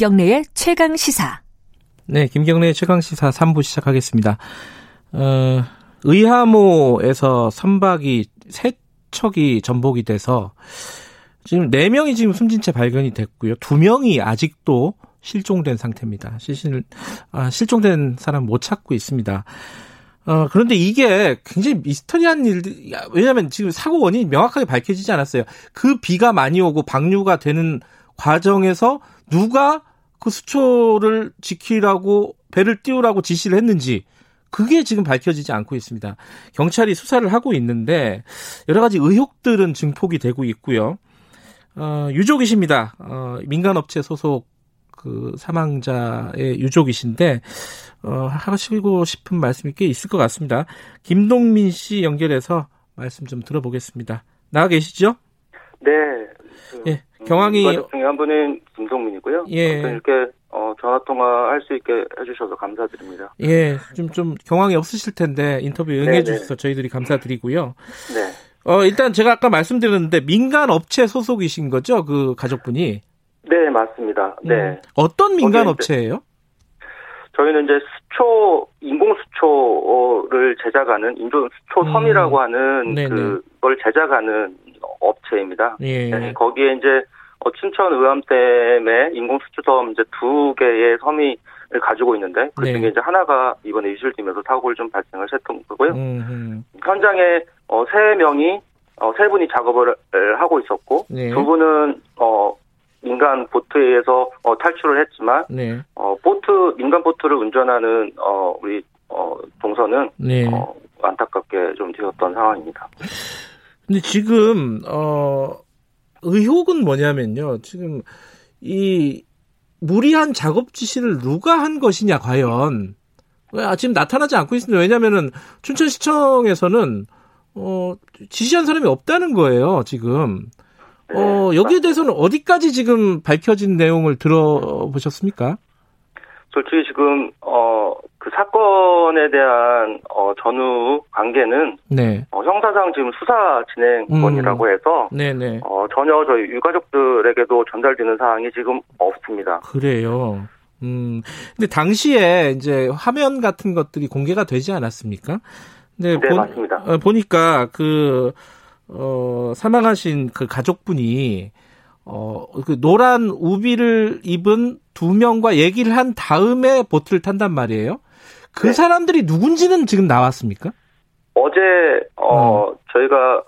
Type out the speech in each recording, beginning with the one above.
김경래의 최강 시사. 네, 김경래의 최강 시사 3부 시작하겠습니다. 어, 의하모에서 선박이 세 척이 전복이 돼서 지금 4명이 지금 숨진 채 발견이 됐고요. 2명이 아직도 실종된 상태입니다. 실신, 아, 실종된 사람 못 찾고 있습니다. 어, 그런데 이게 굉장히 미스터리한 일, 왜냐하면 지금 사고 원인이 명확하게 밝혀지지 않았어요. 그 비가 많이 오고 방류가 되는 과정에서 누가 그 수초를 지키라고 배를 띄우라고 지시를 했는지 그게 지금 밝혀지지 않고 있습니다. 경찰이 수사를 하고 있는데 여러 가지 의혹들은 증폭이 되고 있고요. 어, 유족이십니다. 어, 민간업체 소속 그 사망자의 유족이신데 어, 하시고 싶은 말씀이 꽤 있을 것 같습니다. 김동민 씨 연결해서 말씀 좀 들어보겠습니다. 나와 계시죠? 네. 그, 예, 경황이 중에 한 분은 김동민이고요. 예. 이렇게 어, 전화 통화 할 수 있게 해주셔서 감사드립니다. 예, 좀 좀 경황이 없으실 텐데 인터뷰 응해 주셔서 저희들이 감사드리고요. 네. 어, 일단 제가 아까 말씀드렸는데 민간 업체 소속이신 거죠? 그 가족분이. 네, 맞습니다. 네. 음, 어떤 민간 업체예요? 저희는 이제 수초 인공 수초를 제작하는 인조 수초 섬이라고 음. 하는 네네. 그걸 제작하는 업체입니다. 예. 네, 거기에 이제 어, 춘천 의암댐에 인공 수초섬 이제 두 개의 섬이 가지고 있는데 그 중에 네. 이제 하나가 이번에 유실되면서 사고를 좀 발생을 했던 거고요. 음, 음. 현장에 어, 세 명이 어, 세 분이 작업을 에, 하고 있었고 네. 두 분은 어, 민간 보트에 의해서 어, 탈출을 했지만 네. 어, 보트 민간 보트를 운전하는 어, 우리 어, 동서는 네. 어, 안타깝게 좀 되었던 상황입니다. 근데 지금 어 의혹은 뭐냐면요. 지금 이 무리한 작업 지시를 누가 한 것이냐 과연 왜 아, 지금 나타나지 않고 있습니다. 왜냐면은 춘천시청에서는 어 지시한 사람이 없다는 거예요. 지금 어 네, 여기에 대해서는 어디까지 지금 밝혀진 내용을 들어보셨습니까? 솔직히 지금 어, 그 사건에 대한 어, 전후 관계는 네, 어, 형사상 지금 수사 진행권이라고 음. 해서 네, 네. 어, 전혀 저희 유가족들에게도 전달되는 사항이 지금 없습니다. 그래요. 음, 근데 당시에 이제 화면 같은 것들이 공개가 되지 않았습니까? 근데 네, 맞습니다. 어, 보니까 그, 어, 사망하신 그 가족분이, 어, 그 노란 우비를 입은 두 명과 얘기를 한 다음에 보트를 탄단 말이에요. 그 네. 사람들이 누군지는 지금 나왔습니까? 어제 어, 저희가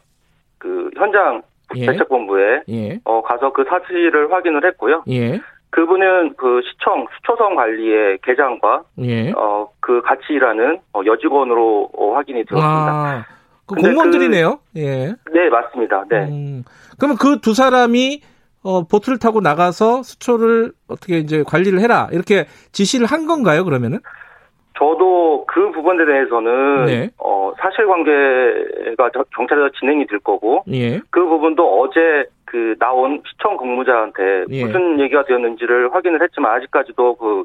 그 현장 음. 예. 대책본부에 예, 어, 가서 그 사실을 확인을 했고요. 예, 그분은 그 시청 수초성 관리의 계장과 예. 어, 그 같이 일하는 어, 여직원으로 어, 확인이 되었습니다. 아, 그 근데 공무원들이네요. 예. 네, 맞습니다. 네. 음, 그러면 그 두 사람이 어, 보트를 타고 나가서 수초를 어떻게 이제 관리를 해라 이렇게 지시를 한 건가요? 그러면은? 저도 그 부분에 대해서는 네. 어, 사실관계가 저- 경찰에서 진행이 될 거고 예, 그 부분도 어제 그 나온 시청 근무자한테 예. 무슨 얘기가 되었는지를 확인을 했지만 아직까지도 그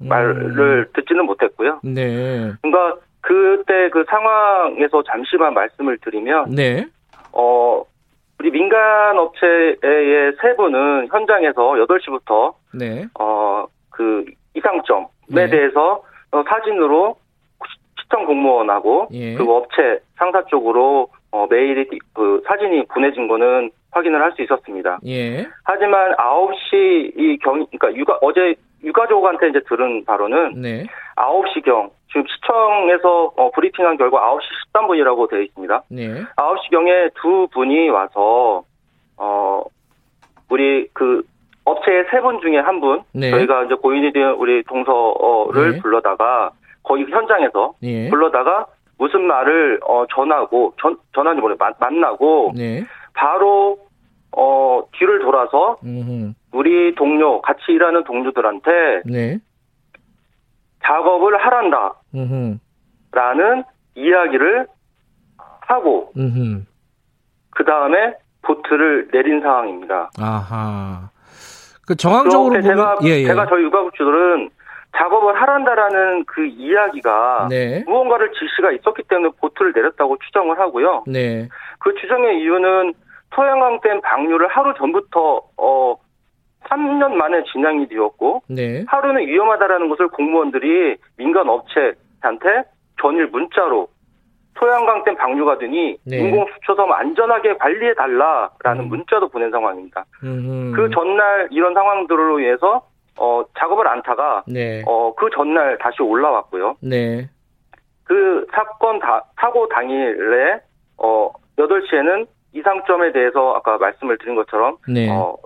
음, 말을 듣지는 못했고요. 네, 그러니까 그때 그 상황에서 잠시만 말씀을 드리면 네, 어 우리 민간 업체의 세 분은 현장에서 8시부터 네, 어 그 이상점에 네. 대해서 어, 사진으로 시- 시청 공무원하고 예. 그 업체 상사 쪽으로 어, 메일이 그 사진이 보내진 거는 확인을 할 수 있었습니다. 예, 하지만 9시 이 경, 그러니까 육아, 어제 유가족한테 이제 들은 바로는 네, 9시경, 지금 시청에서 어, 브리핑한 결과 9시 13분이라고 되어 있습니다. 네, 9시경에 두 분이 와서, 어, 우리 그 업체의 세 분 중에 한 분, 네. 저희가 이제 고인이 된 우리 동서를 네. 불러다가 거기 현장에서 예, 불러다가 무슨 말을 어, 전하고, 전, 전하지 모르 만나고, 네, 바로 어 뒤를 돌아서 음, 우리 동료 같이 일하는 동료들한테 네, 작업을 하란다라는 음, 이야기를 하고 음, 그 다음에 보트를 내린 상황입니다. 아하. 그 정황적으로 보면 제가 예, 예. 제가 저희 유가국주들은 작업을 하란다라는 그 이야기가 네, 무언가를 지시가 있었기 때문에 보트를 내렸다고 추정을 하고요. 네, 그 추정의 이유는 토양강댐 방류를 하루 전부터 어 3년 만에 진행이 되었고 네. 하루는 위험하다라는 것을 공무원들이 민간 업체한테 전일 문자로 소양강댐 방류가 되니 네. 인공수초섬 안전하게 관리해 달라라는 음. 문자도 보낸 상황입니다. 음. 그 전날 이런 상황들로 인해서 어, 작업을 안 타가 네. 어, 그 전날 다시 올라왔고요. 네. 그 사건 다, 사고 당일에 어 8시에는 이상점에 대해서 아까 말씀을 드린 것처럼 네. 어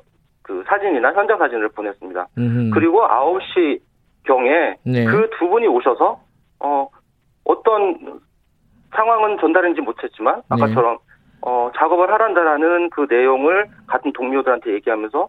그 사진이나 현장 사진을 보냈습니다. 음. 그리고 9시 경에 네. 그두 분이 오셔서 어 어떤 상황은 전달인지 못했지만 아까처럼 어 작업을 하란다라는 그 내용을 같은 동료들한테 얘기하면서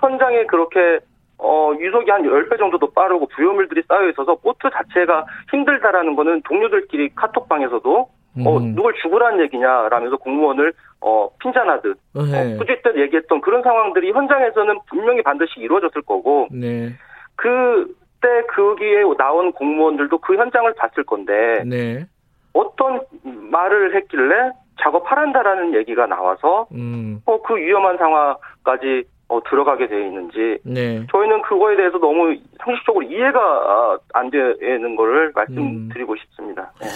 현장에 그렇게 어 유속이 한 10배 정도도 빠르고 부유물들이 쌓여 있어서 보트 자체가 힘들다라는 거는 동료들끼리 카톡방에서도 어 음. 누굴 죽으라는 얘기냐라면서 공무원을 어 핀잔하듯 네. 어, 꾸짖듯 얘기했던 그런 상황들이 현장에서는 분명히 반드시 이루어졌을 거고 네. 그때 거기에 나온 공무원들도 그 현장을 봤을 건데 네. 어떤 말을 했길래 작업하란다라는 얘기가 나와서 음. 어, 그 위험한 상황까지 어, 들어가게 되어 있는지 네. 저희는 그거에 대해서 너무 상식적으로 이해가 아, 안 되는 거를 말씀드리고 싶습니다. 네.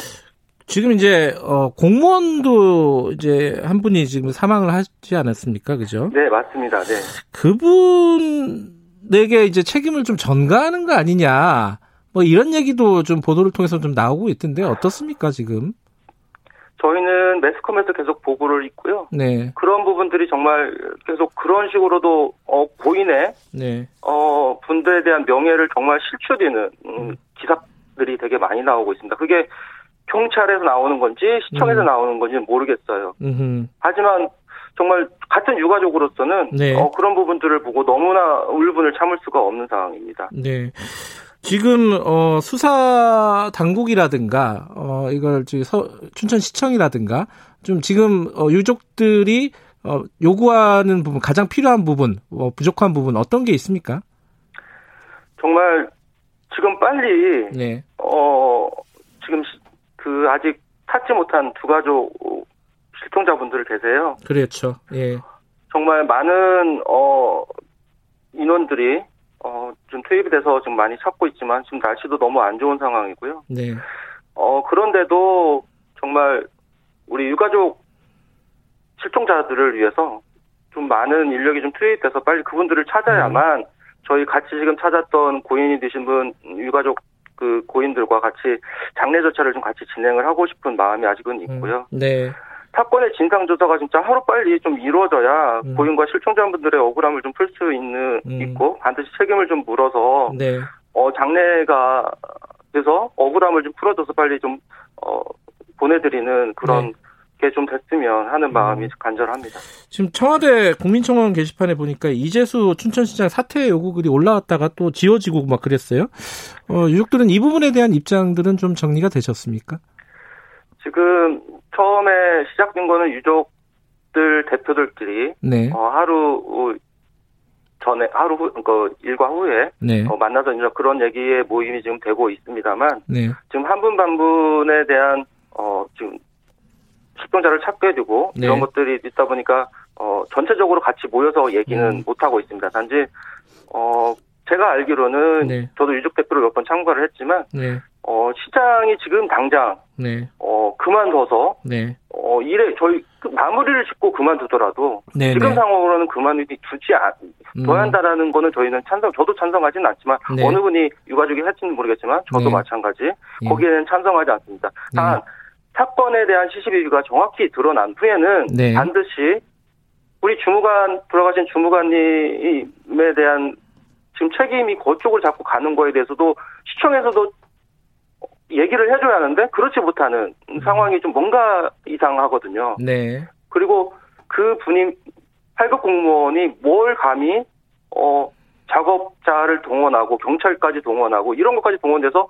지금 이제 어 공무원도 이제 한 분이 지금 사망을 하지 않았습니까? 그죠? 네, 맞습니다. 네. 그분에게 이제 책임을 좀 전가하는 거 아니냐. 뭐 이런 얘기도 좀 보도를 통해서 좀 나오고 있던데 어떻습니까, 지금? 저희는 매스컴에서 계속 보고를 있고요. 네. 그런 부분들이 정말 계속 그런 식으로도 어, 고인의 네. 어, 분들에 대한 명예를 정말 실추되는 음, 기사들이 되게 많이 나오고 있습니다. 그게 경찰에서 나오는 건지 시청에서 음. 나오는 건지는 모르겠어요. 음. 하지만 정말 같은 유가족으로서는 네. 어, 그런 부분들을 보고 너무나 울분을 참을 수가 없는 상황입니다. 네. 지금 어 수사 당국이라든가 어 이걸 서, 춘천시청이라든가 좀 지금 어 유족들이 어 요구하는 부분 가장 필요한 부분 어 부족한 부분 어떤 게 있습니까? 정말 지금 빨리 네. 어 지금 시- 그 아직 찾지 못한 두 가족 실종자분들 계세요. 그렇죠. 예. 정말 많은 어 인원들이 어좀 투입이 돼서 지금 많이 찾고 있지만 지금 날씨도 너무 안 좋은 상황이고요. 네. 어 그런데도 정말 우리 유가족 실종자들을 위해서 좀 많은 인력이 좀 투입돼서 빨리 그분들을 찾아야만 저희 같이 지금 찾았던 고인이 되신 분 유가족 그 고인들과 같이 장례 절차를 좀 같이 진행을 하고 싶은 마음이 아직은 있고요. 음, 네. 사건의 진상 조사가 진짜 하루 빨리 좀 이루어져야 음. 고인과 실종자분들의 억울함을 좀 풀 수 있는 음. 있고 반드시 책임을 좀 물어서 네. 어 장례가 돼서 억울함을 좀 풀어줘서 빨리 좀 어 보내드리는 그런 네. 게좀 됐으면 하는 마음이 음. 간절합니다. 지금 청와대 국민청원 게시판에 보니까 이재수 춘천시장 사퇴 요구글이 올라왔다가 또 지워지고 막 그랬어요. 어, 유족들은 이 부분에 대한 입장들은 좀 정리가 되셨습니까? 지금 처음에 시작된 거는 유족들 대표들끼리 네. 어, 하루 전에 하루 후, 그 일과 후에 네. 어, 만나서 이제 그런 얘기의 모임이 지금 되고 있습니다만 네. 지금 한 분 반 분에 대한 어 지금 실종자를 찾게 되고 네. 이런 것들이 있다 보니까 어 전체적으로 같이 모여서 얘기는 음. 못 하고 있습니다. 단지 어 제가 알기로는 네. 저도 유족 대표를 몇 번 참가를 했지만 네. 어 시장이 지금 당장 네. 어 그만둬서 네. 어 일에 저희 그 마무리를 짓고 그만두더라도 네. 지금 네. 상황으로는 그만두지 두지 않, 음. 둬야 한다라는 거는 저희는 찬성 저도 찬성하지는 않지만 네. 어느 분이 유가족이 할지는 모르겠지만 저도 네. 마찬가지 예. 거기에는 찬성하지 않습니다. 단 사건에 대한 CCTV가 정확히 드러난 후에는 네. 반드시 우리 주무관 돌아가신 주무관님에 대한 지금 책임이 그쪽을 자꾸 가는 거에 대해서도 시청에서도 얘기를 해줘야 하는데 그렇지 못하는 상황이 좀 뭔가 이상하거든요. 네. 그리고 그 분이 8급 공무원이 뭘 감히 어 작업자를 동원하고 경찰까지 동원하고 이런 것까지 동원돼서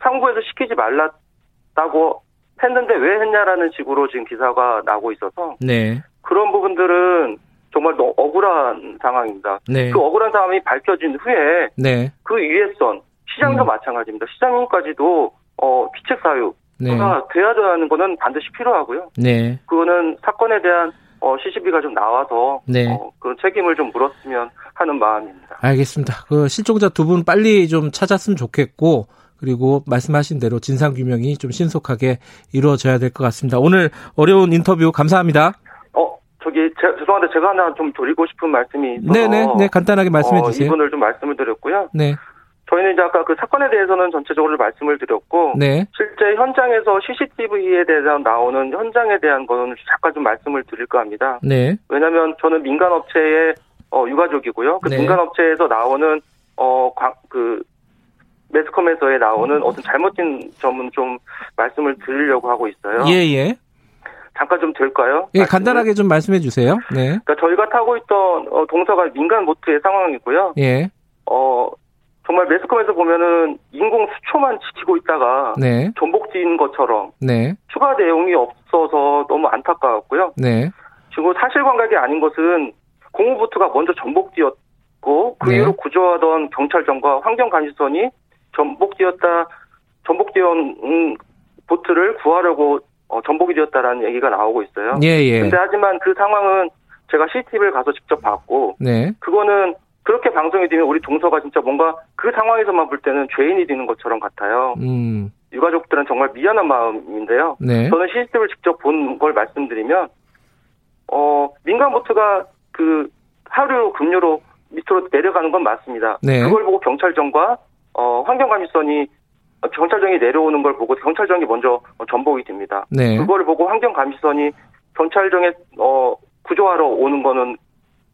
상부에서 시키지 말랐다고 했는데 왜 했냐라는 식으로 지금 기사가 나고 있어서 네. 그런 부분들은 정말 너무 억울한 상황입니다. 네. 그 억울한 상황이 밝혀진 후에 네. 그 위에선 시장도 음. 마찬가지입니다. 시장님까지도 어 피책 사유가 네. 돼야 되는 거는 반드시 필요하고요. 네. 그거는 사건에 대한 어, CCB가 좀 나와서 네. 어, 그런 책임을 좀 물었으면 하는 마음입니다. 알겠습니다. 그 실종자 두 분 빨리 좀 찾았으면 좋겠고 그리고 말씀하신 대로 진상 규명이 좀 신속하게 이루어져야 될 것 같습니다. 오늘 어려운 인터뷰 감사합니다. 어, 저기 제, 죄송한데 제가 하나 좀 드리고 싶은 말씀이 있어서 네네, 네 간단하게 말씀해 어, 주세요. 이분을 좀 말씀을 드렸고요. 네, 저희는 이제 아까 그 사건에 대해서는 전체적으로 말씀을 드렸고 네, 실제 현장에서 CCTV에 대해서 나오는 현장에 대한 거는 잠깐 좀 말씀을 드릴까 합니다. 네, 왜냐하면 저는 민간 업체의 어, 유가족이고요. 그 네. 민간 업체에서 나오는 어, 과- 그 매스컴에서에 나오는 어떤 잘못된 점은 좀 말씀을 드리려고 하고 있어요. 예, 예, 잠깐 좀 될까요? 예, 말씀을? 간단하게 좀 말씀해 주세요. 네, 그러니까 저희가 타고 있던 어, 동서가 민간 보트의 상황이고요. 예, 어, 정말 매스컴에서 보면은 인공 수초만 지키고 있다가 네, 전복 뛰는 것처럼 네, 추가 내용이 없어서 너무 안타까웠고요. 네, 그리고 사실관계가 아닌 것은 공무부트가 먼저 전복 뛰었고 그 네. 이후로 구조하던 경찰정과 환경감시선이 전복 뛰었다 전복 뛰어온 음, 보트를 구하려고 어, 전복이 되었다라는 얘기가 나오고 있어요. 예, 예, 근데 하지만 그 상황은 제가 CCTV를 가서 직접 봤고 네, 그거는 그렇게 방송이 되면 우리 동서가 진짜 뭔가 그 상황에서만 볼 때는 죄인이 되는 것처럼 같아요. 음, 유가족들은 정말 미안한 마음인데요. 네, 저는 CCTV를 직접 본 걸 말씀드리면, 어, 민간 보트가 그 하루 급료로 밑으로 내려가는 건 맞습니다. 네. 그걸 보고 경찰정과 어, 환경감시선이 어, 경찰정이 내려오는 걸 보고 경찰정이 먼저 어, 전복이 됩니다. 네, 그걸 보고 환경감시선이 경찰정에 어, 구조하러 오는 거는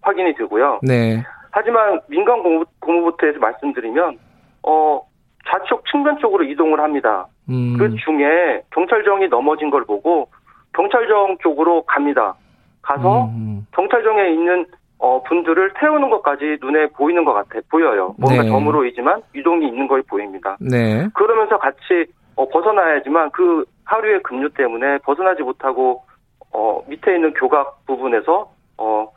확인이 되고요. 네, 하지만 민간 고무, 고무보트에서 말씀드리면 어, 좌측 측면 쪽으로 이동을 합니다. 음, 그 중에 경찰정이 넘어진 걸 보고 경찰정 쪽으로 갑니다. 가서 음, 경찰정에 있는 어, 분들을 태우는 것까지 눈에 보이는 것 같아 보여요. 뭔가 네. 점으로이지만 이동이 있는 거에 보입니다. 네, 그러면서 같이 어, 벗어나야지만 그 하루의 급류 때문에 벗어나지 못하고 어, 밑에 있는 교각 부분에서 어,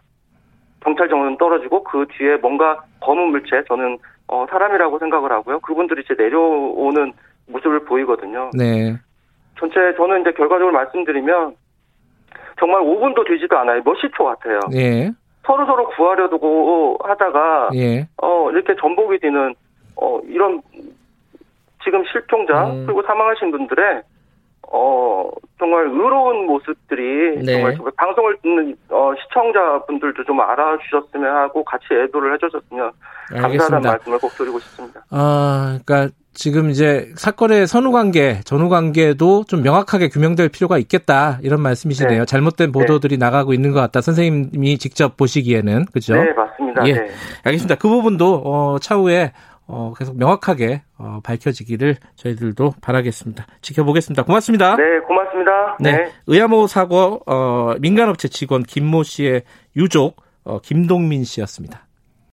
경찰정은 떨어지고 그 뒤에 뭔가 검은 물체 저는 어, 사람이라고 생각을 하고요. 그분들이 이제 내려오는 모습을 보이거든요. 네, 전체 저는 이제 결과적으로 말씀드리면 정말 5분도 되지도 않아요. 몇시초 같아요. 예, 서로 서로 구하려고 하다가 예, 어 이렇게 전복이 되는 어 이런 지금 실종자 음. 그리고 사망하신 분들의 어 정말 의로운 모습들이 네. 정말 방송을 듣는 어 시청자분들도 좀 알아주셨으면 하고 같이 애도를 해주셨으면 감사하다는. 말씀을 꼭 드리고 싶습니다. 아, 그러니까 지금 이제 사건의 선후 관계, 전후 관계도 좀 명확하게 규명될 필요가 있겠다 이런 말씀이시네요. 네. 잘못된 보도들이 나가고 있는 것 같다. 선생님이 직접 보시기에는 그죠? 네 맞습니다. 예. 네. 알겠습니다. 그 부분도 어, 차후에 어, 계속 명확하게 어, 밝혀지기를 저희들도 바라겠습니다. 지켜보겠습니다. 고맙습니다. 네 고맙습니다. 네. 의아모 사고 어, 민간업체 직원 김모 씨의 유족 어, 김동민 씨였습니다.